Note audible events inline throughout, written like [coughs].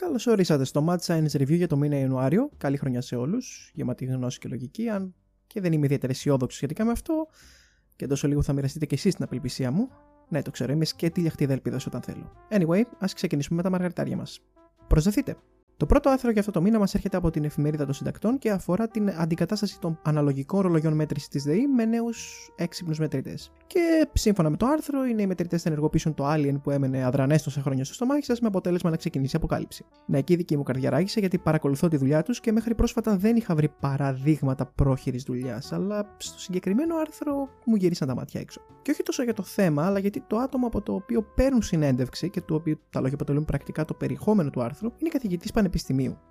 Καλώς ορίσατε στο Mad Science Review για το μήνα Ιανουάριο. Καλή χρονιά σε όλους, γεμάτη γνώση και λογική. Αν και δεν είμαι ιδιαίτερα αισιόδοξος σχετικά με αυτό, και τόσο λίγο θα μοιραστείτε και εσείς την απελπισία μου. Ναι, το ξέρω, είμαι σκέτη λιαχτίδα ελπίδας όταν θέλω. Anyway, ας ξεκινήσουμε με τα μαργαριτάρια μας. Προσδεθείτε! Το πρώτο άρθρο για αυτό το μήνα μας έρχεται από την εφημερίδα των συντακτών και αφορά την αντικατάσταση των αναλογικών ρολογιών μέτρησης της ΔΕΗ με νέους έξυπνους μετρητές. Και σύμφωνα με το άρθρο, οι νέοι μετρητές θα ενεργοποιήσουν το Alien που έμενε αδρανές τόσα χρόνια στο στομάχι σας με αποτέλεσμα να ξεκινήσει η αποκάλυψη. Ναι, εκεί η δική μου καρδιά ράγισε γιατί παρακολουθώ τη δουλειά τους και μέχρι πρόσφατα δεν είχα βρει παραδείγματα πρόχειρης δουλειάς, αλλά στο συγκεκριμένο άρθρο μου γυρίσαν τα μάτια έξω. Και όχι τόσο για το θέμα, αλλά γιατί το άτομο από το οποίο παίρνουν συνέντευξη και του οποίου τα λόγια αποτελούν πρακτικά το περιεχόμενο του άρθρου είναι καθηγητής Πανεπιστημίου.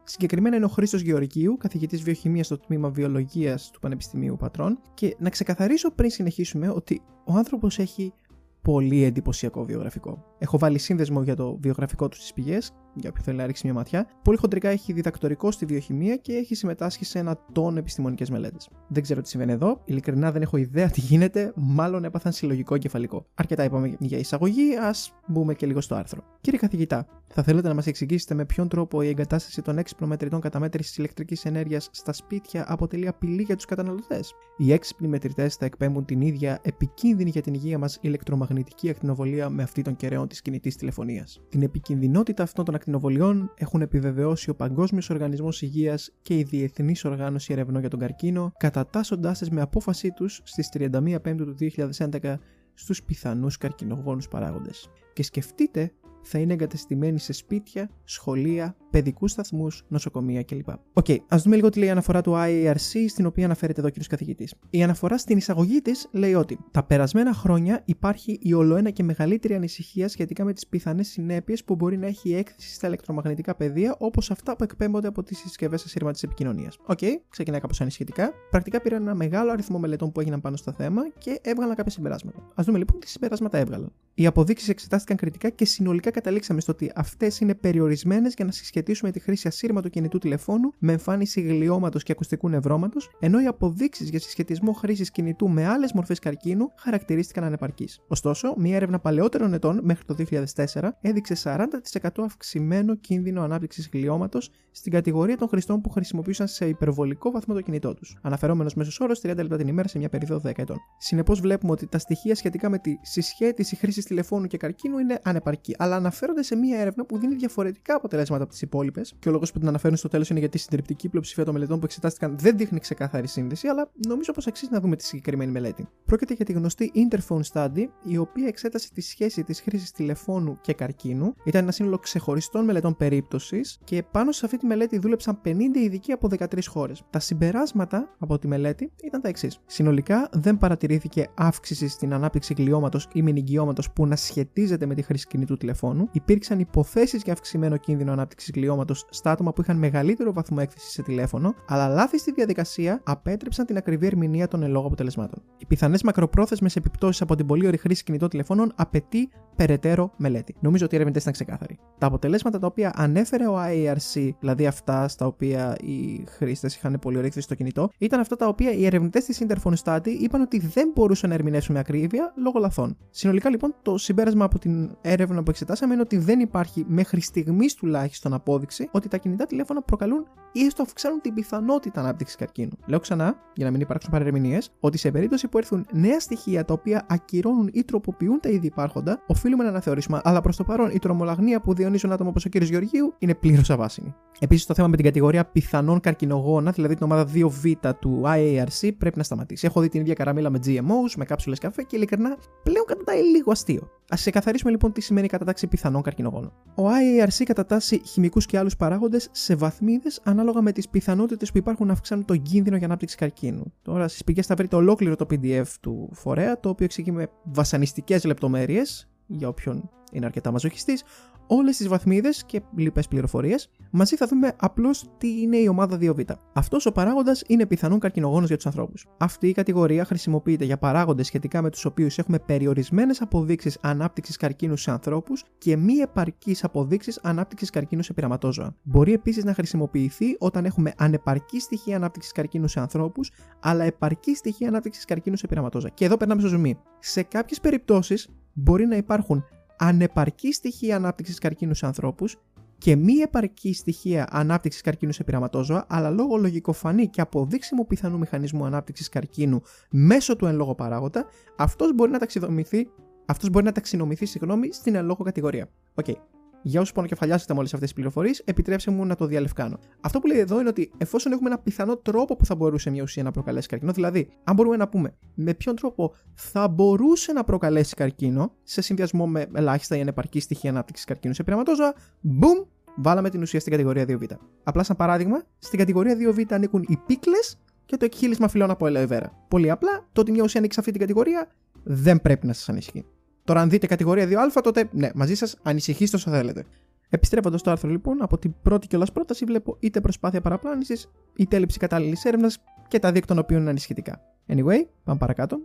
Συγκεκριμένα είναι ο Χρήστος Γεωργίου, καθηγητής βιοχημίας στο τμήμα Βιολογίας του Πανεπιστημίου Πατρών. Και να ξεκαθαρίσω πριν συνεχίσουμε ότι ο άνθρωπος έχει πολύ εντυπωσιακό βιογραφικό. Έχω βάλει σύνδεσμο για το βιογραφικό του στις πηγές, για όποιον θέλει να ρίξει μια ματιά. Πολύ χοντρικά έχει διδακτορικό στη βιοχημία και έχει συμμετάσχει σε ένα τόνο επιστημονικές μελέτες. Δεν ξέρω τι συμβαίνει εδώ, ειλικρινά δεν έχω ιδέα τι γίνεται, μάλλον έπαθαν συλλογικό κεφαλικό. Αρκετά είπαμε για εισαγωγή, ας μπούμε και λίγο στο άρθρο. Κύριε καθηγητά, θα θέλετε να μας εξηγήσετε με ποιον τρόπο η εγκατάσταση των έξυπνων μετρητών καταμέτρησης ηλεκτρικής ενέργειας στα σπίτια αποτελεί απειλή για τους καταναλωτές; Οι έξυπνοι μετρητές θα εκπέμπουν την ίδια επικίνδυνη για την υγεία μας ηλεκτρομαγνητική ακτινοβολία με αυτή των κεραιών της κινητής τηλεφωνίας. Την επικινδυνότητα αυτών των ακτινοβολιών έχουν επιβεβαιώσει ο Παγκόσμιος Οργανισμός Υγείας και η Διεθνής Οργάνωση Ερευνών για τον Καρκίνο, κατατάσσοντάς τις με απόφασή τους στις 31 Πέμπτου του 2011 στους πιθανούς καρκινογόνους παράγοντες. Και σκεφτείτε θα είναι εγκατεστημένοι σε σπίτια, σχολεία, παιδικούς σταθμούς, νοσοκομεία κλπ. OK, okay, ας δούμε λίγο τι λέει η αναφορά του IARC, στην οποία αναφέρεται εδώ ο κ. καθηγητής. Η αναφορά στην εισαγωγή της λέει ότι τα περασμένα χρόνια υπάρχει η ολοένα και μεγαλύτερη ανησυχία σχετικά με τις πιθανές συνέπειες που μπορεί να έχει η έκθεση στα ηλεκτρομαγνητικά πεδία, όπως αυτά που εκπέμπονται από τις συσκευές ασύρματης επικοινωνίας. OK, okay, ξεκινάει κάπως ανησυχητικά. Πρακτικά πήραν ένα μεγάλο αριθμό μελετών που έγιναν πάνω στο θέμα και έβγαλαν κάποια συμπεράσματα. Ας δούμε λοιπόν τι συμπεράσματα έβγαλαν. Οι αποδείξεις εξετάστηκαν κριτικά και συνολικά καταλήξαμε στο ότι αυτές είναι περιορισμένες για να συσχετίσουμε τη χρήση ασύρματου κινητού τηλεφώνου με εμφάνιση γλιώματος και ακουστικού νευρώματος, ενώ οι αποδείξεις για συσχετισμό χρήσης κινητού με άλλες μορφές καρκίνου χαρακτηρίστηκαν ανεπαρκείς. Ωστόσο, μία έρευνα παλαιότερων ετών μέχρι το 2004 έδειξε 40% αυξημένο κίνδυνο ανάπτυξης γλιώματος στην κατηγορία των χρηστών που χρησιμοποιούσαν σε υπερβολικό βαθμό το κινητό τους, αναφερόμενος μέσος όρος 30 λεπτά την ημέρα σε μια περίοδο 10 ετών. Συνεπώς, βλέπουμε ότι τα στοιχεία σχετικά με τη συσχέτιση χρήσης τηλεφώνου και καρκίνου είναι ανεπαρκή, αλλά αναφέρονται σε μια έρευνα που δίνει διαφορετικά αποτελέσματα από τις υπόλοιπες, και ο λόγος που την αναφέρουν στο τέλος είναι γιατί η συντριπτική πλειοψηφία των μελετών που εξετάστηκαν δεν δείχνει ξεκάθαρη σύνδεση, αλλά νομίζω πως αξίζει να δούμε τη συγκεκριμένη μελέτη. Πρόκειται για τη γνωστή Interphone Study, η οποία εξέτασε τη σχέση της χρήσης τηλεφώνου και καρκίνου. Ήταν ένα σύνολο ξεχωριστών μελετών περίπτωσης και πάνω σε αυτή τη μελέτη δούλεψαν 50 ειδικοί από 13 χώρες. Τα συμπεράσματα από τη μελέτη ήταν τα εξής. Συνολικά δεν παρατηρήθηκε αύξηση στην ανάπτυξη γλιώματος ή μηνυγκιώματο που να σχετίζεται με τη χρήση κινητού τηλεφώνου. Υπήρξαν υποθέσεις για αυξημένο κίνδυνο ανάπτυξης γλιώματος στα άτομα που είχαν μεγαλύτερο βαθμό έκθεσης σε τηλέφωνο, αλλά λάθη στη διαδικασία απέτρεψαν την ακριβή ερμηνεία των ελόγω αποτελεσμάτων. Οι πιθανές μακροπρόθεσμες επιπτώσεις από την πολύ ωρη χρήση κινητών τηλεφώνων απαιτεί περαιτέρω μελέτη. Νομίζω ότι οι ερευνητές ήταν ξεκάθαροι. Τα αποτελέσματα τα οποία ανέφερε ο IARC, δηλαδή αυτά στα οποία οι χρήστες είχαν πολύ ωρη στο κινητό, ήταν αυτά τα οποία οι ερευνητές της Interphone Study είπαν ότι δεν μπορούσαν να ερμηνεύσουν με ακρίβεια λόγω λαθών. Συνολικά λοιπόν το συμπέρασμα από την έρευνα που εξετάσαμε είναι ότι δεν υπάρχει μέχρι στιγμής τουλάχιστον απόδειξη ότι τα κινητά τηλέφωνα προκαλούν ή έστω αυξάνουν την πιθανότητα ανάπτυξης καρκίνου. Λέω ξανά, για να μην υπάρξουν παρερμηνίες, ότι σε περίπτωση που έρθουν νέα στοιχεία τα οποία ακυρώνουν ή τροποποιούν τα ήδη υπάρχοντα, οφείλουμε να αναθεωρήσουμε. Αλλά προς το παρόν, η τρομολαγνία που διονύζουν άτομα όπως ο κ. Γεωργίου είναι πλήρως αβάσιμη. Επίσης, το θέμα με την κατηγορία πιθανών καρκινογόνα, δηλαδή την ομάδα 2β του IARC, πρέπει να σταματήσει. Έχω δει την ίδια καραμίλα με GMOs, με κάψουλες καφέ και ειλικρινά πλέον κατατάει λίγο αστείο. Α ξεκαθαρίσουμε λοιπόν τι σημαίνει κατατάξη πιθανών καρκινογόνων. Ο IARC κατατάσσει χημικούς και άλλους παράγοντες σε βαθμίδες ανάλογα με τις πιθανότητες που υπάρχουν να αυξάνουν τον κίνδυνο για ανάπτυξη καρκίνου. Τώρα στις πηγές θα βρείτε ολόκληρο το PDF του φορέα, το οποίο εξηγεί με βασανιστικές λεπτομέρειες για όποιον είναι αρκετά μαζοχιστής, όλες τις βαθμίδες και λοιπές πληροφορίες. Μαζί θα δούμε απλώς τι είναι η ομάδα 2β. Αυτός ο παράγοντας είναι πιθανόν καρκινογόνος για τους ανθρώπους. Αυτή η κατηγορία χρησιμοποιείται για παράγοντες σχετικά με τους οποίους έχουμε περιορισμένες αποδείξεις ανάπτυξης καρκίνου σε ανθρώπους και μη επαρκείς αποδείξεις ανάπτυξης καρκίνου σε πειραματόζωα. Μπορεί επίσης να χρησιμοποιηθεί όταν έχουμε ανεπαρκή στοιχεία ανάπτυξης καρκίνου σε ανθρώπους, αλλά επαρκή στοιχεία ανάπτυξης καρκίνου σε πειραματόζωα. Και εδώ περνάμε στο ζουμί. Σε κάποιες περιπτώσεις μπορεί να υπάρχουν ανεπαρκή στοιχεία ανάπτυξης καρκίνους σε ανθρώπους και μη επαρκή στοιχεία ανάπτυξης καρκίνου σε πειραματόζωα, αλλά λόγω λογικοφανή και αποδείξιμου πιθανού μηχανισμού ανάπτυξης καρκίνου μέσω του εν λόγω παράγοντα, αυτός μπορεί να ταξινομηθεί, αυτός μπορεί να ταξινομηθεί συγγνώμη, στην εν λόγω κατηγορία. Okay. Για όσους πονοκεφαλιάσετε με όλες αυτές τις πληροφορίες, επιτρέψτε μου να το διαλευκάνω. Αυτό που λέει εδώ είναι ότι εφόσον έχουμε ένα πιθανό τρόπο που θα μπορούσε μια ουσία να προκαλέσει καρκίνο, δηλαδή, αν μπορούμε να πούμε με ποιον τρόπο θα μπορούσε να προκαλέσει καρκίνο σε συνδυασμό με ελάχιστα ή ανεπαρκή στοιχεία ανάπτυξης καρκίνου σε πειραματόζωα, boom, βάλαμε την ουσία στην κατηγορία 2β. Απλά σαν παράδειγμα, στην κατηγορία 2β ανήκουν οι πίκλες και το εκχύλισμα φυλών από ελαιοβέρα. Πολύ απλά, το ότι μια ουσία ανήκει σε αυτή την κατηγορία δεν πρέπει να σας ανησυχεί. Τώρα, αν δείτε κατηγορία 2α, τότε ναι, μαζί σας ανησυχήστε όσο θέλετε. Επιστρέφοντας στο άρθρο λοιπόν, από την πρώτη κιόλα πρόταση βλέπω είτε προσπάθεια παραπλάνησης, είτε έλλειψη κατάλληλης έρευνας και τα δύο των οποίων είναι ανησυχητικά. Anyway, πάμε παρακάτω.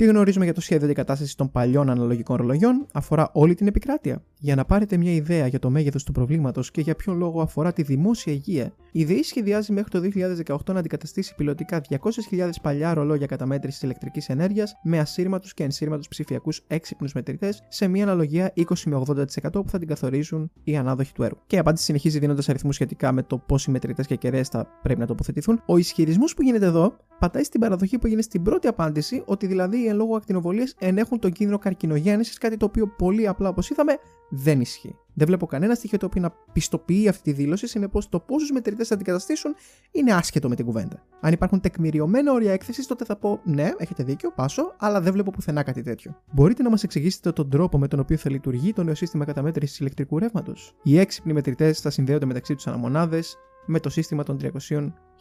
Τι γνωρίζουμε για το σχέδιο αντικατάστασης των παλιών αναλογικών ρολογιών αφορά όλη την επικράτεια. Για να πάρετε μια ιδέα για το μέγεθος του προβλήματος και για ποιον λόγο αφορά τη δημόσια υγεία, η ΔΕΗ σχεδιάζει μέχρι το 2018 να αντικαταστήσει πιλωτικά 200.000 παλιά ρολόγια καταμέτρησης ηλεκτρικής ενέργειας με ασύρματους και ενσύρματους ψηφιακούς έξυπνους μετρητές σε μια αναλογία 20 με 80% που θα την καθορίζουν οι ανάδοχοι του έργου. Και η απάντηση συνεχίζει δίνοντας αριθμούς σχετικά με το πόσοι μετρητές και κεραίες θα πρέπει να τοποθετηθούν. Ο ισχυρισμό που γίνεται εδώ πατάει στην παραδοχή που έγινε στην πρώτη απάντηση, ότι δηλαδή οι εν λόγω ακτινοβολίες ενέχουν τον κίνδυνο καρκινογέννησης, κάτι το οποίο πολύ απλά όπως είδαμε δεν ισχύει. Δεν βλέπω κανένα στοιχείο το οποίο να πιστοποιεί αυτή τη δήλωση, συνεπώς το πόσους μετρητές θα αντικαταστήσουν είναι άσχετο με την κουβέντα. Αν υπάρχουν τεκμηριωμένα όρια έκθεσης, τότε θα πω ναι, έχετε δίκιο, πάσω, αλλά δεν βλέπω πουθενά κάτι τέτοιο. Μπορείτε να μας εξηγήσετε τον τρόπο με τον οποίο θα λειτουργεί το νέο σύστημα καταμέτρησης ηλεκτρικού ρεύματος. Οι έξυπνοι μετρητές θα συνδέονται μεταξύ τους αναμονάδες, με το σύστημα των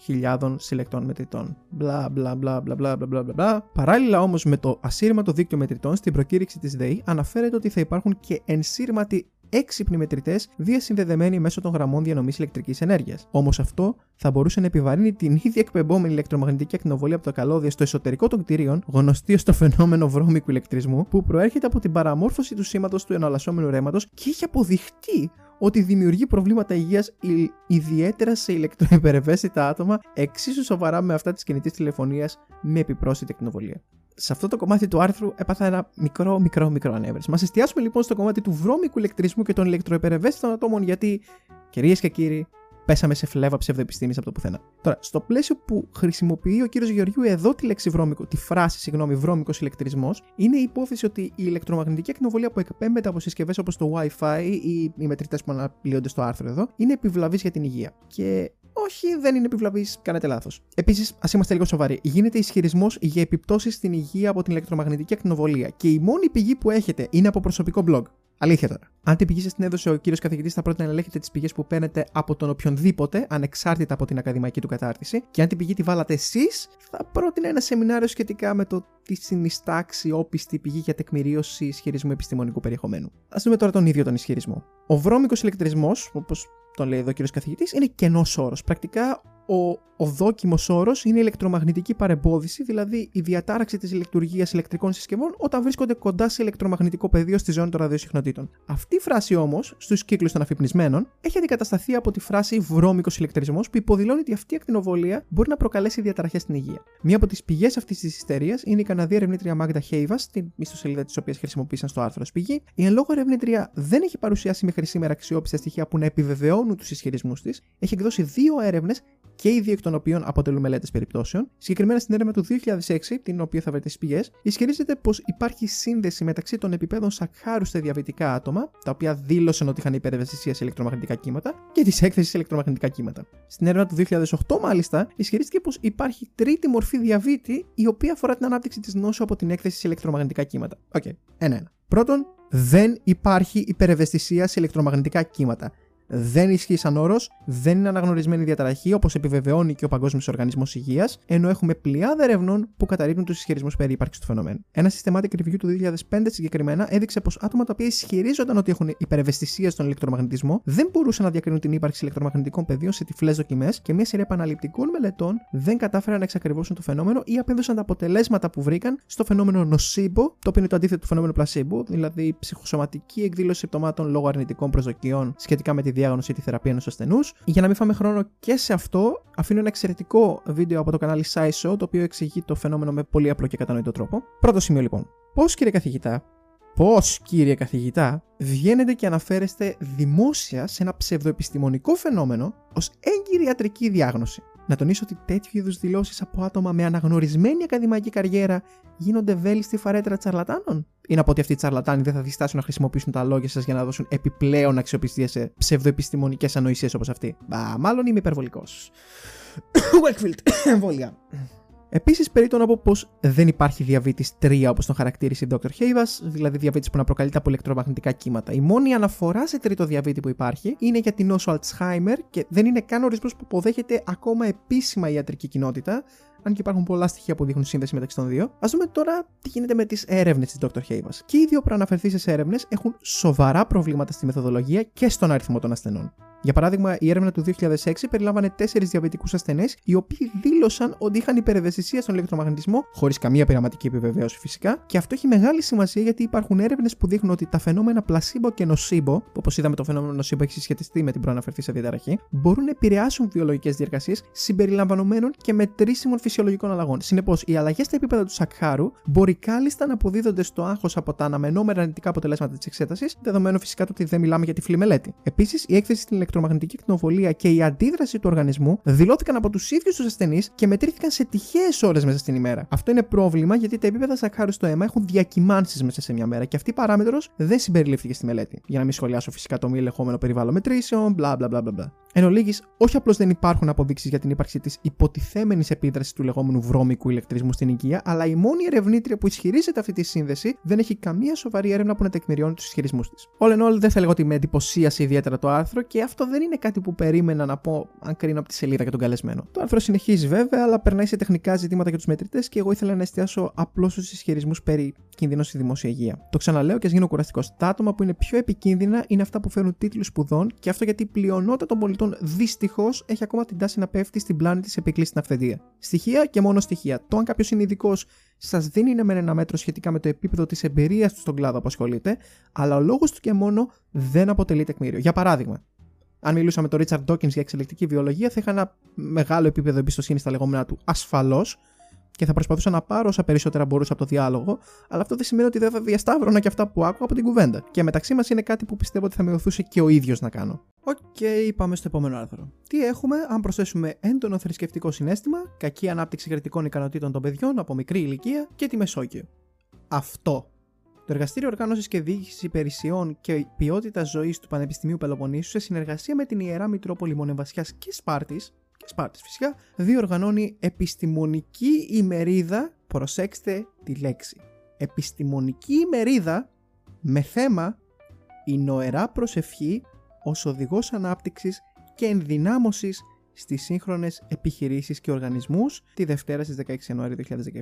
300.000 συλλεκτών μετρητών. Μπλα μπλα μπλα μπλα μπλα μπλα μπλα. Παράλληλα όμως με το ασύρματο δίκτυο μετρητών στην προκήρυξη της ΔΕΗ αναφέρεται ότι θα υπάρχουν και ενσύρματοι έξυπνοι μετρητές διασυνδεδεμένοι μέσω των γραμμών διανομής ηλεκτρικής ενέργειας. Όμως αυτό θα μπορούσε να επιβαρύνει την ήδη εκπεμπόμενη ηλεκτρομαγνητική ακτινοβολία από τα καλώδια στο εσωτερικό των κτηρίων, γνωστή ως το φαινόμενο βρώμικου ηλεκτρισμού, που προέρχεται από την παραμόρφωση του σήματος του εναλλασσόμενου ρέματο και έχει αποδειχτεί ότι δημιουργεί προβλήματα υγείας ιδιαίτερα σε ηλεκτροϊπερευαίσθητα άτομα, εξίσου σοβαρά με αυτά της κινητής τηλεφωνίας με επιπρόσθετη ακτινοβολία. Σε αυτό το κομμάτι του άρθρου έπαθα ένα μικρό, μικρό, μικρό ανέβρεσμα. Μας εστιάσουμε λοιπόν στο κομμάτι του βρώμικου ηλεκτρισμού και των ηλεκτροεπερευαίσθητων ατόμων, γιατί, κυρίες και κύριοι, πέσαμε σε φλέβα ψευδοεπιστήμη από το πουθενά. Τώρα, στο πλαίσιο που χρησιμοποιεί ο κύριος Γεωργιού εδώ τη λέξη βρώμικο, τη φράση, συγγνώμη, βρώμικος ηλεκτρισμός, είναι η υπόθεση ότι η ηλεκτρομαγνητική ακτινοβολία που εκπέμπεται από συσκευές όπως το WiFi ή οι μετρητές που αναπλέονται στο άρθρο εδώ, είναι επιβλαβής για την υγεία. Και όχι, δεν είναι επιβλαβής, κάνετε λάθος. Επίσης, ας είμαστε λίγο σοβαροί. Γίνεται ισχυρισμός για επιπτώσεις στην υγεία από την ηλεκτρομαγνητική ακτινοβολία και η μόνη πηγή που έχετε είναι από προσωπικό blog. Αλήθεια τώρα. Αν την πηγή σας την έδωσε ο κύριος καθηγητής, θα πρότεινα να ελέγχετε τις πηγές που παίρνετε από τον οποιονδήποτε, ανεξάρτητα από την ακαδημαϊκή του κατάρτιση. Και αν την πηγή τη βάλατε εσείς, θα πρότεινα ένα σεμινάριο σχετικά με το τι συνιστά αξιόπιστη πηγή για τεκμηρίωση ισχυρισμού επιστημονικού περιεχομένου. Α δούμε τώρα τον ίδιο τον ισχυρισμό. Ο βρώμικος ηλεκτρισμός, όπως τον λέει εδώ ο κύριος καθηγητής, είναι κενός όρος. Πρακτικά ο, ο δόκιμος όρος είναι ηλεκτρομαγνητική παρεμπόδιση, δηλαδή η διατάραξη της λειτουργίας ηλεκτρικών συσκευών όταν βρίσκονται κοντά σε ηλεκτρομαγνητικό πεδίο στη ζώνη των ραδιοσυχνοτήτων. Αυτή η φράση όμως, στους κύκλους των αφυπνισμένων, έχει αντικατασταθεί από τη φράση βρώμικος ηλεκτρισμός που υποδηλώνει ότι αυτή η ακτινοβολία μπορεί να προκαλέσει διαταραχές στην υγεία. Μία από τις πηγές αυτής της ιστερίας είναι η Καναδία ερευνήτρια Μάγδα Χέιβας, στην ιστοσελίδα της οποίας χρησιμοποίησαν στο άρθρο πηγή. Η εν λόγω ερευνήτρια δεν έχει παρουσιάσει μέχρι σήμερα αξιόπιστα στοιχεία που να επιβεβαιώνουν τους ισχυρισμούς της. Έχει εκδώσει δύο έρευνες και οι δύο εκ των οποίων αποτελούν μελέτες περιπτώσεων. Συγκεκριμένα στην έρευνα του 2006, την οποία θα βρείτε στις πηγές, ισχυρίζεται πως υπάρχει σύνδεση μεταξύ των επιπέδων σακχάρου στα διαβητικά άτομα, τα οποία δήλωσαν ότι είχαν υπερευαισθησία σε ηλεκτρομαγνητικά κύματα, και της έκθεσης σε ηλεκτρομαγνητικά κύματα. Στην έρευνα του 2008, μάλιστα, ισχυρίστηκε πως υπάρχει τρίτη μορφή διαβήτη, η οποία αφορά την ανάπτυξη της νόσου από την έκθεση σε ηλεκτρομαγνητικά κύματα. OK, okay. ένα-ένα. Πρώτον, δεν υπάρχει υπερευαισθησία σε ηλεκτρομαγνητικά κύματα δεν ισχύει σαν όρος, δεν είναι αναγνωρισμένη διαταραχή όπως επιβεβαιώνει και ο Παγκόσμιος Οργανισμός Υγείας, ενώ έχουμε πλειάδα ερευνών που καταρρύπτουν τους ισχυρισμούς περί ύπαρξης του φαινομένου. Ένα systematic review του 2005 συγκεκριμένα έδειξε πως άτομα τα οποία ισχυρίζονταν ότι έχουν υπερευαισθησία στον ηλεκτρομαγνητισμό δεν μπορούσαν να διακρίνουν την ύπαρξη ηλεκτρομαγνητικών πεδίων σε τυφλές δοκιμές και μια σειρά επαναληπτικών μελετών δεν κατάφεραν να εξακριβώσουν το φαινόμενο ή απέδωσαν τα αποτελέσματα που βρήκαν στο φαινόμενο nocebo, το οποίο είναι το αντίθετο του φαινόμενου πλασίμπο, δηλαδή ψυχοσωματική εκδήλωση συμπτωμάτων λόγω αρνητικών προσδοκιών σχετικά με τη διάγνωση ή τη θεραπεία ενός ασθενούς. Για να μην φάμε χρόνο και σε αυτό, αφήνω ένα εξαιρετικό βίντεο από το κανάλι SciShow, το οποίο εξηγεί το φαινόμενο με πολύ απλό και κατανοητό τρόπο. Πρώτο σημείο λοιπόν. Πώς, κύριε καθηγητά, Πώς, κύριε καθηγητά, βγαίνετε και αναφέρεστε δημόσια σε ένα ψευδοεπιστημονικό φαινόμενο ως έγκυρη ιατρική διάγνωση; Να τονίσω ότι τέτοιου είδους δηλώσεις από άτομα με αναγνωρισμένη ακαδημαϊκή καριέρα γίνονται βέλη στη φαρέτρα τσαρλατάνων; Ή να πω ότι αυτοί οι τσαρλατάνοι δεν θα διστάσουν να χρησιμοποιήσουν τα λόγια σας για να δώσουν επιπλέον αξιοπιστία σε ψευδοεπιστημονικές ανοησίε όπως αυτή. Μπα, μάλλον είμαι υπερβολικός. [coughs] Wakefield, [coughs] εμβόλια. Επίσης, περίτω να πως πω δεν υπάρχει διαβήτης 3 όπως τον χαρακτήρισε η Dr. Havas, δηλαδή διαβήτης που να προκαλείται από ηλεκτρομαγνητικά κύματα. Η μόνη αναφορά σε τρίτο διαβήτη που υπάρχει είναι για την νόσο Alzheimer και δεν είναι καν ορισμός που αποδέχεται ακόμα επίσημα η ιατρική κοινότητα, αν και υπάρχουν πολλά στοιχεία που δείχνουν σύνδεση μεταξύ των δύο. Α δούμε τώρα τι γίνεται με τις έρευνες της Dr. Havas. Και οι δύο προαναφερθήσεις έρευνες έχουν σοβαρά προβλήματα στη μεθοδολογία και στον αριθμό των ασθενών. Για παράδειγμα, η έρευνα του 2006 περιλάμβανε τέσσερις διαβητικούς ασθενείς, οι οποίοι δήλωσαν ότι είχαν υπερευαισθησία στον ηλεκτρομαγνητισμό, χωρίς καμία πειραματική επιβεβαίωση φυσικά, και αυτό έχει μεγάλη σημασία γιατί υπάρχουν έρευνες που δείχνουν ότι τα φαινόμενα πλασίμπο και νοσίμπο, που όπως είδαμε το φαινόμενο νοσίμπο έχει συσχετιστεί με την προαναφερθή σε διαταραχή, μπορούν να επηρεάσουν βιολογικές διεργασίες συμπεριλαμβανομένων και μετρήσιμων φυσιολογικών αλλαγών. Συνεπώς, οι αλλαγές στα επίπεδα του σακχάρου μπορεί κάλλιστα να αποδίδονται στο άγχος από τα αναμενόμενα αρνητικά αποτελέσματα της εξέτασης, δεδομένου φυσικά ότι δεν μιλάμε για τυφλή μελέτη. Επίσης, η έκθεση στην ηλεκτρομαγνητική ακτινοβολία και η αντίδραση του οργανισμού δηλώθηκαν από τους ίδιους τους ασθενείς και μετρήθηκαν σε τυχαίες ώρες μέσα στην ημέρα. Αυτό είναι πρόβλημα γιατί τα επίπεδα σακχάρου στο αίμα έχουν διακυμάνσεις μέσα σε μια μέρα και αυτή η παράμετρος δεν συμπεριλήφθηκε στη μελέτη. Για να μην σχολιάσω φυσικά το μη ελεγχόμενο περιβάλλον μετρήσεων, μπλα μπλα μπλα μπλα. Εν ολίγης, όχι απλώς δεν υπάρχουν αποδείξεις για την ύπαρξη της υποτιθέμενης επίδρασης του λεγόμενου βρώμικου ηλεκτρισμού στην υγεία, αλλά η μόνη ερευνήτρια που ισχυρίζεται αυτή τη σύνδεση δεν έχει καμία σοβαρή έρευνα που να τεκμηριώνει τους ισχυρισμούς της. All in all, δεν θα λέγω ότι με εντυπωσίασε ιδιαίτερα το άρθρο και αυτό δεν είναι κάτι που περίμενα να πω αν κρίνω από τη σελίδα για τον καλεσμένο. Το άρθρο συνεχίζει βέβαια, αλλά περνάει σε τεχνικά ζητήματα για τους μετρητές και εγώ ήθελα να εστιάσω απλώς στους ισχυρισμούς περί κινδύνων στη δημόσια υγεία. Το ξαναλέω και ας γίνω κουραστικός. Τα άτομα που είναι πιο επικίνδυνα είναι αυτά που φέρνουν τίτλους σπουδών και αυτό γιατί η πλειονότητα των πολιτών δυστυχώς έχει ακόμα την τάση να πέφτει στην πλάνη της επικλή στην αυθεντία. Στοιχεία και μόνο στοιχεία. Το αν κάποιος είναι ειδικός σας δίνει ναι μεν ένα μέτρο σχετικά με το επίπεδο της εμπειρίας του στον κλάδο που ασχολείται, αλλά ο λόγος του και μόνο δεν αποτελεί τεκμήριο. Για παράδειγμα, αν μιλούσα με τον Richard Dawkins για εξελικτική βιολογία, θα είχα ένα μεγάλο επίπεδο εμπιστοσύνης στα λεγόμενα του ασφαλώς και θα προσπαθούσα να πάρω όσα περισσότερα μπορούσα από το διάλογο, αλλά αυτό δεν σημαίνει ότι δεν θα διασταύρωνα και αυτά που άκουγα από την κουβέντα. Και μεταξύ μας είναι κάτι που πιστεύω ότι θα με ωθούσε και ο ίδιος να κάνω. OK, okay, πάμε στο επόμενο άρθρο. Τι έχουμε αν προσθέσουμε έντονο θρησκευτικό συναίσθημα, κακή ανάπτυξη κριτικών ικανοτήτων των παιδιών από μικρή ηλικία και τη Μεσόγειο. Αυτό το Εργαστήριο Οργάνωσης και Διοίκησης Υπηρεσιών και Ποιότητας Ζωής του Πανεπιστημίου Πελοποννήσου, σε συνεργασία με την Ιερά Μητρόπολη Μονεβασιά και Σπάρτης, και Σπάρτης φυσικά, διοργανώνει επιστημονική ημερίδα. Προσέξτε τη λέξη. Επιστημονική ημερίδα με θέμα η νοερά προσευχή ως οδηγός ανάπτυξης και ενδυνάμωσης στις σύγχρονες επιχειρήσεις και οργανισμούς τη Δευτέρα στις 16 Ιανουαρίου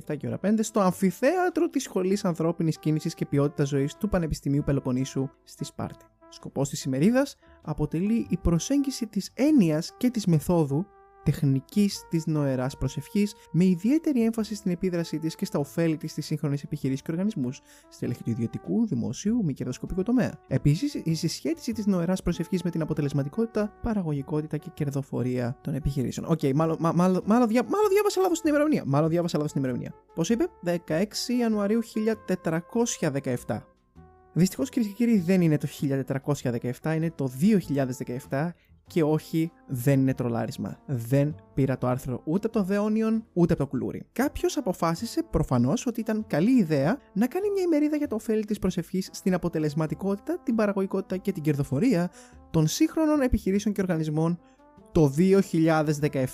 2017 και ώρα 5 στο αμφιθέατρο της Σχολής Ανθρώπινης Κίνησης και Ποιότητας Ζωής του Πανεπιστημίου Πελοποννήσου στη Σπάρτη. Σκοπός της ημερίδας αποτελεί η προσέγγιση της έννοιας και της μεθόδου τεχνική της νοεράς προσευχής, με ιδιαίτερη έμφαση στην επίδρασή της και στα ωφέλη της στις σύγχρονες επιχειρήσεις και οργανισμούς, στελέχη του ιδιωτικού, δημόσιου, μη κερδοσκοπικού τομέα. Επίσης, η συσχέτιση της νοεράς προσευχής με την αποτελεσματικότητα, παραγωγικότητα και κερδοφορία των επιχειρήσεων. OK, okay, μάλλον, μα, μάλλον, μάλλον, διά, μάλλον διάβασα λάθος την ημερομηνία. Μάλλον διάβασα λάθος την ημερομηνία. Πώς είπε, 16 Ιανουαρίου 1417. Δυστυχώς κυρίες και κύριοι δεν είναι το 1417, είναι το 2017 και όχι δεν είναι τρολάρισμα. Δεν πήρα το άρθρο ούτε από το Δεόνιον ούτε από το Κουλούρι. Κάποιος αποφάσισε προφανώς ότι ήταν καλή ιδέα να κάνει μια ημερίδα για το ωφέλη της προσευχής στην αποτελεσματικότητα, την παραγωγικότητα και την κερδοφορία των σύγχρονων επιχειρήσεων και οργανισμών το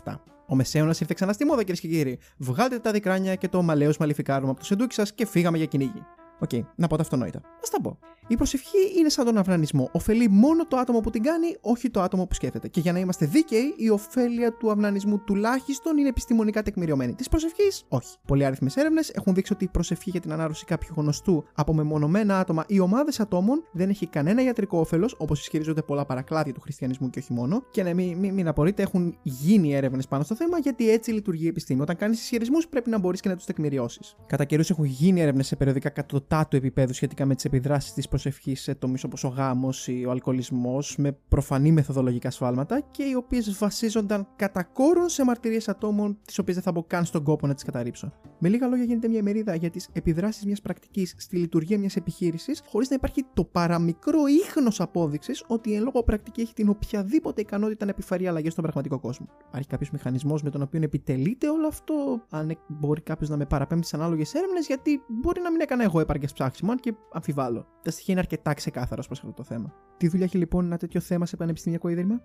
2017. Ο Μεσαίωνας ήρθε ξανά στη μόδα, κυρίες και κύριοι. Βγάλτε τα δικράνια και το μαλαίος μαλιφικάρομα από το σεντούκι σας και φύγαμε για κυνήγι. OK, okay, να πω τα αυτονόητα. Ας τα πω. Η προσευχή είναι σαν τον αυνανισμό. Ωφελεί μόνο το άτομο που την κάνει, όχι το άτομο που σκέφτεται. Και για να είμαστε δίκαιοι, η ωφέλεια του αυνανισμού τουλάχιστον είναι επιστημονικά τεκμηριωμένη. Της προσευχής, όχι. Πολυάριθμες έρευνες έχουν δείξει ότι η προσευχή για την ανάρρωση κάποιου γνωστού από μεμονωμένα άτομα ή ομάδες ατόμων δεν έχει κανένα ιατρικό όφελος, όπως ισχυρίζονται πολλά παρακλάδια του χριστιανισμού και όχι μόνο. Και να μην, μην, μην απορείτε, έχουν γίνει έρευνες πάνω στο θέμα γιατί έτσι λειτουργεί η επιστήμη. Όταν κάνεις ισχυρισμούς, πρέπει να μπορείς και να τους τεκμηριώσεις. Κατά καιρούς έχουν γίνει έρευνες σε περιοδικά κατωτάτου επίπεδου σχετικά με τις επιδράσεις της προσευχής σε τομείς όπως ο γάμος ή ο αλκοολισμός, με προφανή μεθοδολογικά σφάλματα και οι οποίες βασίζονταν κατά κόρον σε μαρτυρίες ατόμων, τις οποίες δεν θα μπω καν στον κόπο να τις καταρρύψω. Με λίγα λόγια, γίνεται μια ημερίδα για τις επιδράσεις μιας πρακτικής στη λειτουργία μιας επιχείρησης, χωρίς να υπάρχει το παραμικρό ίχνος απόδειξης ότι η εν λόγω πρακτική έχει την οποιαδήποτε ικανότητα να επιφαρεί αλλαγές στον πραγματικό κόσμο. Υπάρχει κάποιος μηχανισμός με τον οποίο επιτελείται όλο αυτό, αν μπορεί κάποιος να με παραπέμπει σε ανάλογες έρευνες, γιατί μπορεί να μην έκανα εγώ επαρκές ψάξιμο, αν και αμφιβάλλω. Τα στοιχεία είναι αρκετά ξεκάθαρα προς αυτό το θέμα. Τι δουλειά έχει λοιπόν ένα τέτοιο θέμα σε πανεπιστημιακό ίδρυμα;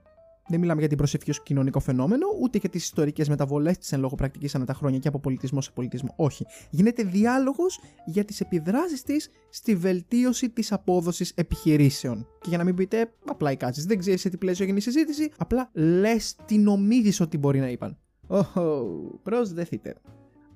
Δεν μιλάμε για την προσευχή ως κοινωνικό φαινόμενο, ούτε για τις ιστορικές μεταβολές της εν λόγω πρακτικής ανά τα χρόνια και από πολιτισμό σε πολιτισμό. Όχι. Γίνεται διάλογος για τις επιδράσεις της στη βελτίωση της απόδοσης επιχειρήσεων. Και για να μην πείτε, απλά οι κάτσε. Δεν ξέρεις σε τι πλαίσιο έγινε η συζήτηση, απλά λες τι νομίζεις ότι μπορεί να είπαν. Οχο, προσδεθείτε.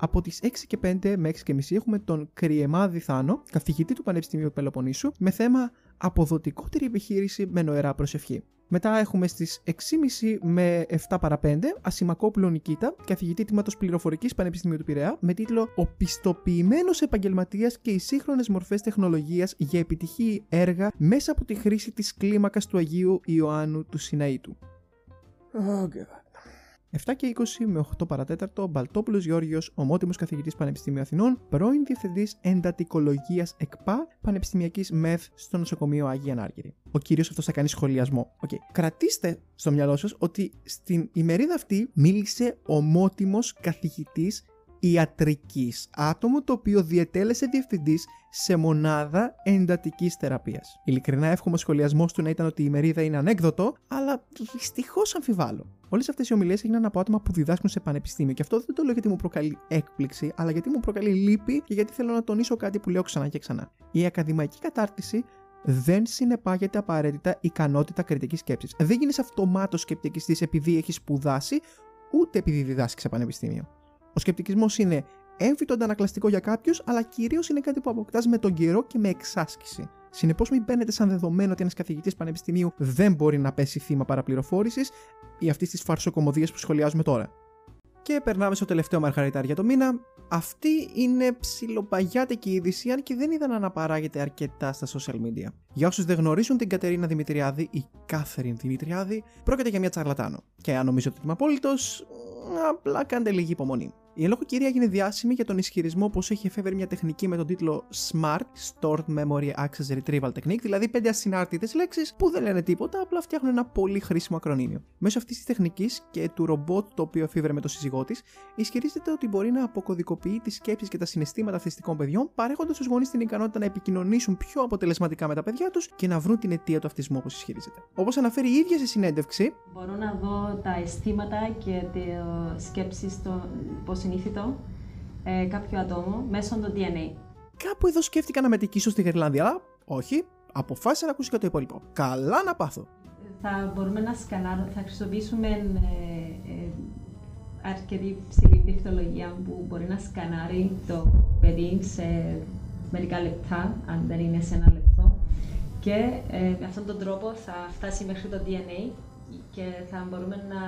Από τις 6 και 5 με 6 και μισή έχουμε τον Κριεμάδη Θάνο, καθηγητή του Πανεπιστημίου Πελοποννήσου, με θέμα αποδοτικότερη επιχείρηση με νοερά προσευχή. Μετά έχουμε στις 6.30 με 7 παρα 5 Ασημακόπουλο Νικήτα, καθηγητή τμήματος πληροφορικής Πανεπιστημίου του Πειραιά, με τίτλο Ο πιστοποιημένος επαγγελματίας και οι σύγχρονες μορφές τεχνολογίας για επιτυχή έργα μέσα από τη χρήση της κλίμακας του Αγίου Ιωάννου του Σιναήτου. Oh, 7 και 20 με 8 παρατέταρτο, Μπαλτόπουλος Γιώργιος, ομότιμος καθηγητής Πανεπιστημίου Αθηνών, πρώην διευθυντής εντατικολογίας ΕΚΠΑ Πανεπιστημιακής ΜΕΘ στο νοσοκομείο Άγια Νάργυρη. Ο κύριος αυτός θα κάνει σχολιασμό. Okay. Κρατήστε στο μυαλό σας ότι στην ημερίδα αυτή μίλησε ομότιμος καθηγητής ιατρικής. Άτομο το οποίο διετέλεσε διευθυντής σε μονάδα εντατικής θεραπείας. Ειλικρινά εύχομαι ο σχολιασμός του να ήταν ότι η ημερίδα είναι ανέκδοτο, αλλά δυστυχώς αμφιβάλλω. Όλες αυτές οι ομιλίες έγιναν από άτομα που διδάσκουν σε πανεπιστήμιο. Και αυτό δεν το λέω γιατί μου προκαλεί έκπληξη, αλλά γιατί μου προκαλεί λύπη και γιατί θέλω να τονίσω κάτι που λέω ξανά και ξανά. Η ακαδημαϊκή κατάρτιση δεν συνεπάγεται απαραίτητα ικανότητα κριτικής σκέψης. Δεν γίνεις αυτομάτως σκεπτικιστής επειδή έχεις σπουδάσει, ούτε επειδή διδάσκεις σε πανεπιστήμιο. Ο σκεπτικισμός είναι έμφυτο αντανακλαστικό για κάποιους, αλλά κυρίως είναι κάτι που αποκτάς με τον καιρό και με εξάσκηση. Συνεπώς, μην μπαίνετε σαν δεδομένο ότι ένας καθηγητής πανεπιστημίου δεν μπορεί να πέσει θύμα παραπληροφόρησης ή αυτής της φαρσοκομωδίας που σχολιάζουμε τώρα. Και περνάμε στο τελευταίο μαργαριτάρι για το μήνα. Αυτή είναι ψιλοπαγιάτικη είδηση, αν και δεν είδα να αναπαράγεται αρκετά στα social media. Για όσους δεν γνωρίζουν την Κατερίνα Δημητριάδη ή Κάθεριν Δημητριάδη, πρόκειται για μια τσαρλατάνο. Και αν νομίζω ότι είμαι απόλυτος, απλά κάντε λίγη υπομονή. Η εν λόγω κυρία έγινε διάσημη για τον ισχυρισμό πως έχει εφεύρει μια τεχνική με τον τίτλο SMART, Stored Memory Access Retrieval Technique, δηλαδή πέντε ασυνάρτητες λέξεις που δεν λένε τίποτα, απλά φτιάχνουν ένα πολύ χρήσιμο ακρονίμιο. Μέσω αυτής της τεχνικής και του ρομπότ το οποίο εφήβρε με το σύζυγό της, ισχυρίζεται ότι μπορεί να αποκωδικοποιεί τις σκέψεις και τα συναισθήματα αυτιστικών παιδιών, παρέχοντας στους γονείς την ικανότητα να επικοινωνήσουν πιο αποτελεσματικά με τα παιδιά τους και να βρουν την αιτία του αυτισμού όπως ισχυρίζεται. Όπως αναφέρει η ίδια σε συνέντευξη. Μπορώ να δω τα αισθήματα και τις σκέψεις πώς συνήθιτο ε, κάποιο ατόμο μέσω του DNA. Κάπου εδώ σκέφτηκα να μετικήσω στη Γερλανδία, αλλά όχι. Αποφάσισα να ακούσει και το υπόλοιπο. Καλά να πάθω. Θα μπορούμε να σκανάρουμε, θα χρησιμοποιήσουμε ε, ε, αρκετή ψηλή τεχνολογία που μπορεί να σκανάρει το παιδί σε μερικά λεπτά, αν δεν είναι σε ένα λεπτό. Και ε, με αυτόν τον τρόπο θα φτάσει μέχρι το DNA και θα μπορούμε να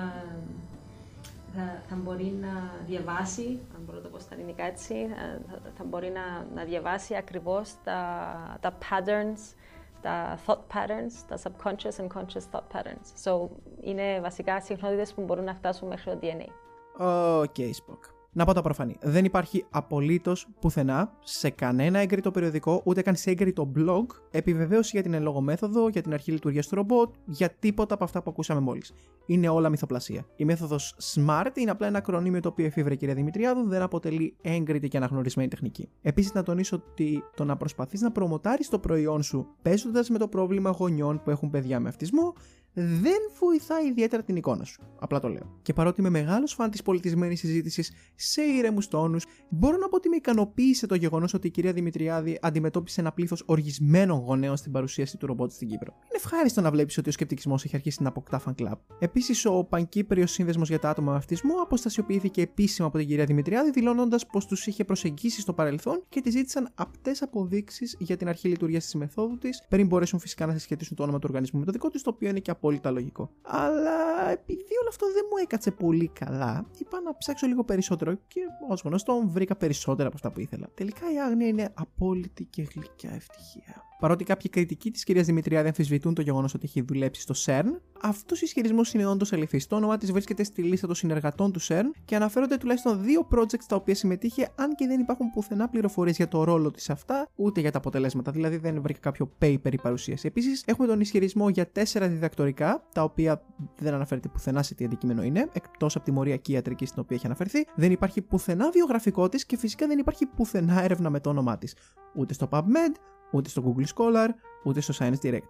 θα, θα μπορεί να διαβάσει, αν μπορώ να το πω στα ελληνικά έτσι, ε, θα, θα μπορεί να, να διαβάσει ακριβώς τα, τα patterns, τα thought patterns, τα subconscious and conscious thought patterns. So, είναι βασικά συχνότητες που μπορούν να φτάσουν μέχρι το DNA. OK, okay, Spock να πω τα προφανή. Δεν υπάρχει απολύτως πουθενά σε κανένα έγκριτο περιοδικό, ούτε καν σε έγκριτο blog, επιβεβαίωση για την εν λόγω μέθοδο, για την αρχή λειτουργίας του ρομπότ, για τίποτα από αυτά που ακούσαμε μόλις. Είναι όλα μυθοπλασία. Η μέθοδος SMART είναι απλά ένα ακρονίμιο το οποίο εφήβρε η κυρία Δημητριάδου, δεν αποτελεί έγκριτη και αναγνωρισμένη τεχνική. Επίσης, να τονίσω ότι το να προσπαθείς να προμοτάρεις το προϊόν σου παίζοντας με το πρόβλημα γονιών που έχουν παιδιά με αυτισμό δεν βοηθάει ιδιαίτερα την εικόνα σου. Απλά το λέω. Και παρότι είμαι μεγάλος φαν της πολιτισμένης συζήτησης σε ήρεμου τόνους, μπορώ να πω ότι με ικανοποίησε το γεγονός ότι η κυρία Δημητριάδη αντιμετώπισε ένα πλήθος οργισμένων γονέων στην παρουσίαση του ρομπότ στην Κύπρο. Είναι ευχάριστο να βλέπεις ότι ο σκεπτικισμός έχει αρχίσει να αποκτά fan club. Επίσης, ο Πανκύπριος Σύνδεσμος για τα άτομα με αυτισμό αποστασιοποιήθηκε επίσημα από την κυρία Δημητριάδη, δηλώνοντας πως τους είχε προσεγγίσει στο παρελθόν και τη ζήτησαν απτές αποδείξεις για την αρχή λειτουργίας της μεθόδου της, πριν μπορέσουν φυσικά να συσχετήσουν το όνομα του οργανισμού με το δικό της, το οποίο είναι και απόλυτα λογικό. Αλλά επειδή όλο αυτό δεν μου έκατσε πολύ καλά, είπα να ψάξω λίγο περισσότερο και ως γνωστό βρήκα περισσότερα από αυτά που ήθελα. Τελικά η άγνοια είναι απόλυτη και γλυκιά ευτυχία. Παρότι κάποιοι κριτικοί της κυρίας Δημητριάδη αμφισβητούν το γεγονός ότι έχει δουλέψει στο CERN, αυτός ο ισχυρισμός είναι όντως αληθή. Το όνομά της βρίσκεται στη λίστα των συνεργατών του CERN και αναφέρονται τουλάχιστον δύο projects τα οποία συμμετείχε, αν και δεν υπάρχουν πουθενά πληροφορίες για το ρόλο της αυτά, ούτε για τα αποτελέσματα. Δηλαδή δεν βρήκα κάποιο paper ή παρουσίαση. Επίσης, έχουμε τον ισχυρισμό για τέσσερα διδακτορικά, τα οποία δεν αναφέρεται πουθενά σε τι αντικείμενο είναι, εκτός από τη μοριακή ιατρική στην οποία έχει αναφερθεί. Δεν υπάρχει πουθενά βιογραφικό της και φυσικά δεν υπάρχει πουθενά έρευνα με το όνομά της. Ούτε στο PubMed, ούτε στο Google Scholar, ούτε στο Science Direct.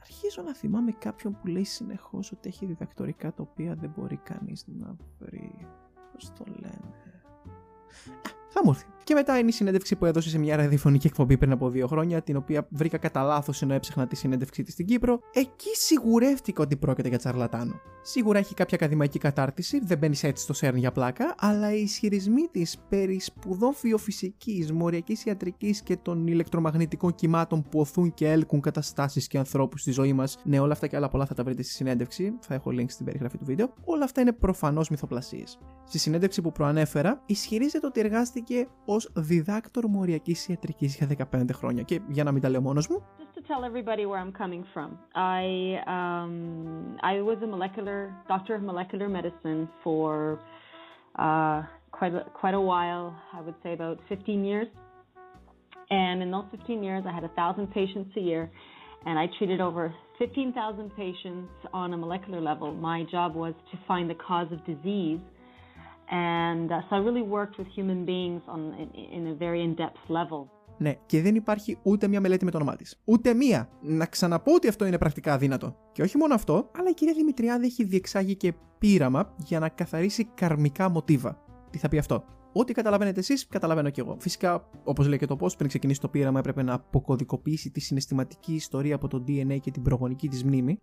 Αρχίζω να θυμάμαι κάποιον που λέει συνεχώς ότι έχει διδακτορικά τα οποία δεν μπορεί κανείς να βρει. Πώς το λένε; Θα μου έρθει. Και μετά είναι η συνέντευξη που έδωσε σε μια ραδιοφωνική εκπομπή πριν από δύο χρόνια, την οποία βρήκα κατά λάθος ενώ έψαχνα τη συνέντευξή της στην Κύπρο. Εκεί σιγουρεύτηκα ότι πρόκειται για τσαρλατάνο. Σίγουρα έχει κάποια ακαδημαϊκή κατάρτιση, δεν μπαίνει έτσι στο ΣΕΡΝ για πλάκα, αλλά οι ισχυρισμοί της περί σπουδών βιοφυσική, μοριακής ιατρικής και των ηλεκτρομαγνητικών κυμάτων που οθούν και έλκουν καταστάσεις και ανθρώπους στη ζωή μας, ναι, όλα αυτά και άλλα πολλά θα τα βρείτε στη συνέντευξη, θα έχω link στην περιγραφή του βίντεο. Όλα αυτά είναι προφανώς μυθοπλασίες. Στη συνέντευξη που προανέφερα, ισχυρίζεται ότι εργάστηκε ω διδάκτορ μοριακή ιατρική για 15 χρόνια. Και για να μην τα λέω μόνο μου. Just to tell everybody where I'm coming from. I, um, I was a molecular doctor of molecular medicine for uh, quite, a, quite a while, I would say about 15 years. And in those 15 years, I had 1,000 patients a year, and I treated over 15,000 patients on a molecular level. My job was to find the cause of disease And uh, so I really worked with human beings on, in, in a very in-depth level. Ναι, και δεν υπάρχει ούτε μία μελέτη με το όνομά της. Ούτε μία. Να ξαναπώ ότι αυτό είναι πρακτικά αδύνατο. Και όχι μόνο αυτό, αλλά η κυρία Δημητριάδη έχει διεξάγει και πείραμα για να καθαρίσει καρμικά μοτίβα. Τι θα πει αυτό; Ό,τι καταλαβαίνετε εσείς, καταλαβαίνω κι εγώ. Φυσικά, όπως λέει και το πώ, πριν ξεκινήσει το πείραμα, έπρεπε να αποκωδικοποιήσει τη συναισθηματική ιστορία από το DNA και την προγονική της μνήμη.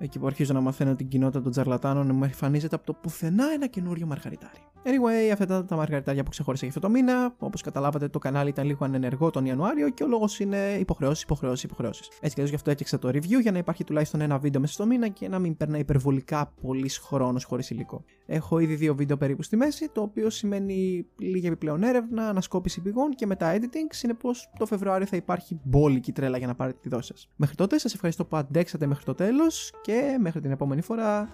Εκεί που αρχίζω να μαθαίνω την κοινότητα των τζαρλατάνων, μου εμφανίζεται από το πουθενά ένα καινούριο μαργαριτάρι. Anyway, αυτά ήταν τα μαργαριτάρια που ξεχώρισα για αυτό το μήνα. Όπως καταλάβατε, το κανάλι ήταν λίγο ανενεργό τον Ιανουάριο και ο λόγος είναι υποχρεώσεις, υποχρεώσεις, υποχρεώσεις. Έτσι κι αλλιώς γι' αυτό έφτιαξα το review για να υπάρχει τουλάχιστον ένα βίντεο μέσα στο μήνα και να μην περνάει υπερβολικά πολύς χρόνος χωρίς υλικό. Έχω ήδη δύο βίντεο περίπου στη μέση, το οποίο σημαίνει λίγη επιπλέον έρευνα, ανασκόπηση πηγών και μετά editing. Συνεπώς, το Φεβρουάριο θα υπάρχει μπόλικη τρέλα για να πάρετε τη δόση σας. Μέχρι τότε, σας ευχαριστώ που αντέξατε μέχρι το τέλος και μέχρι την επόμενη φορά.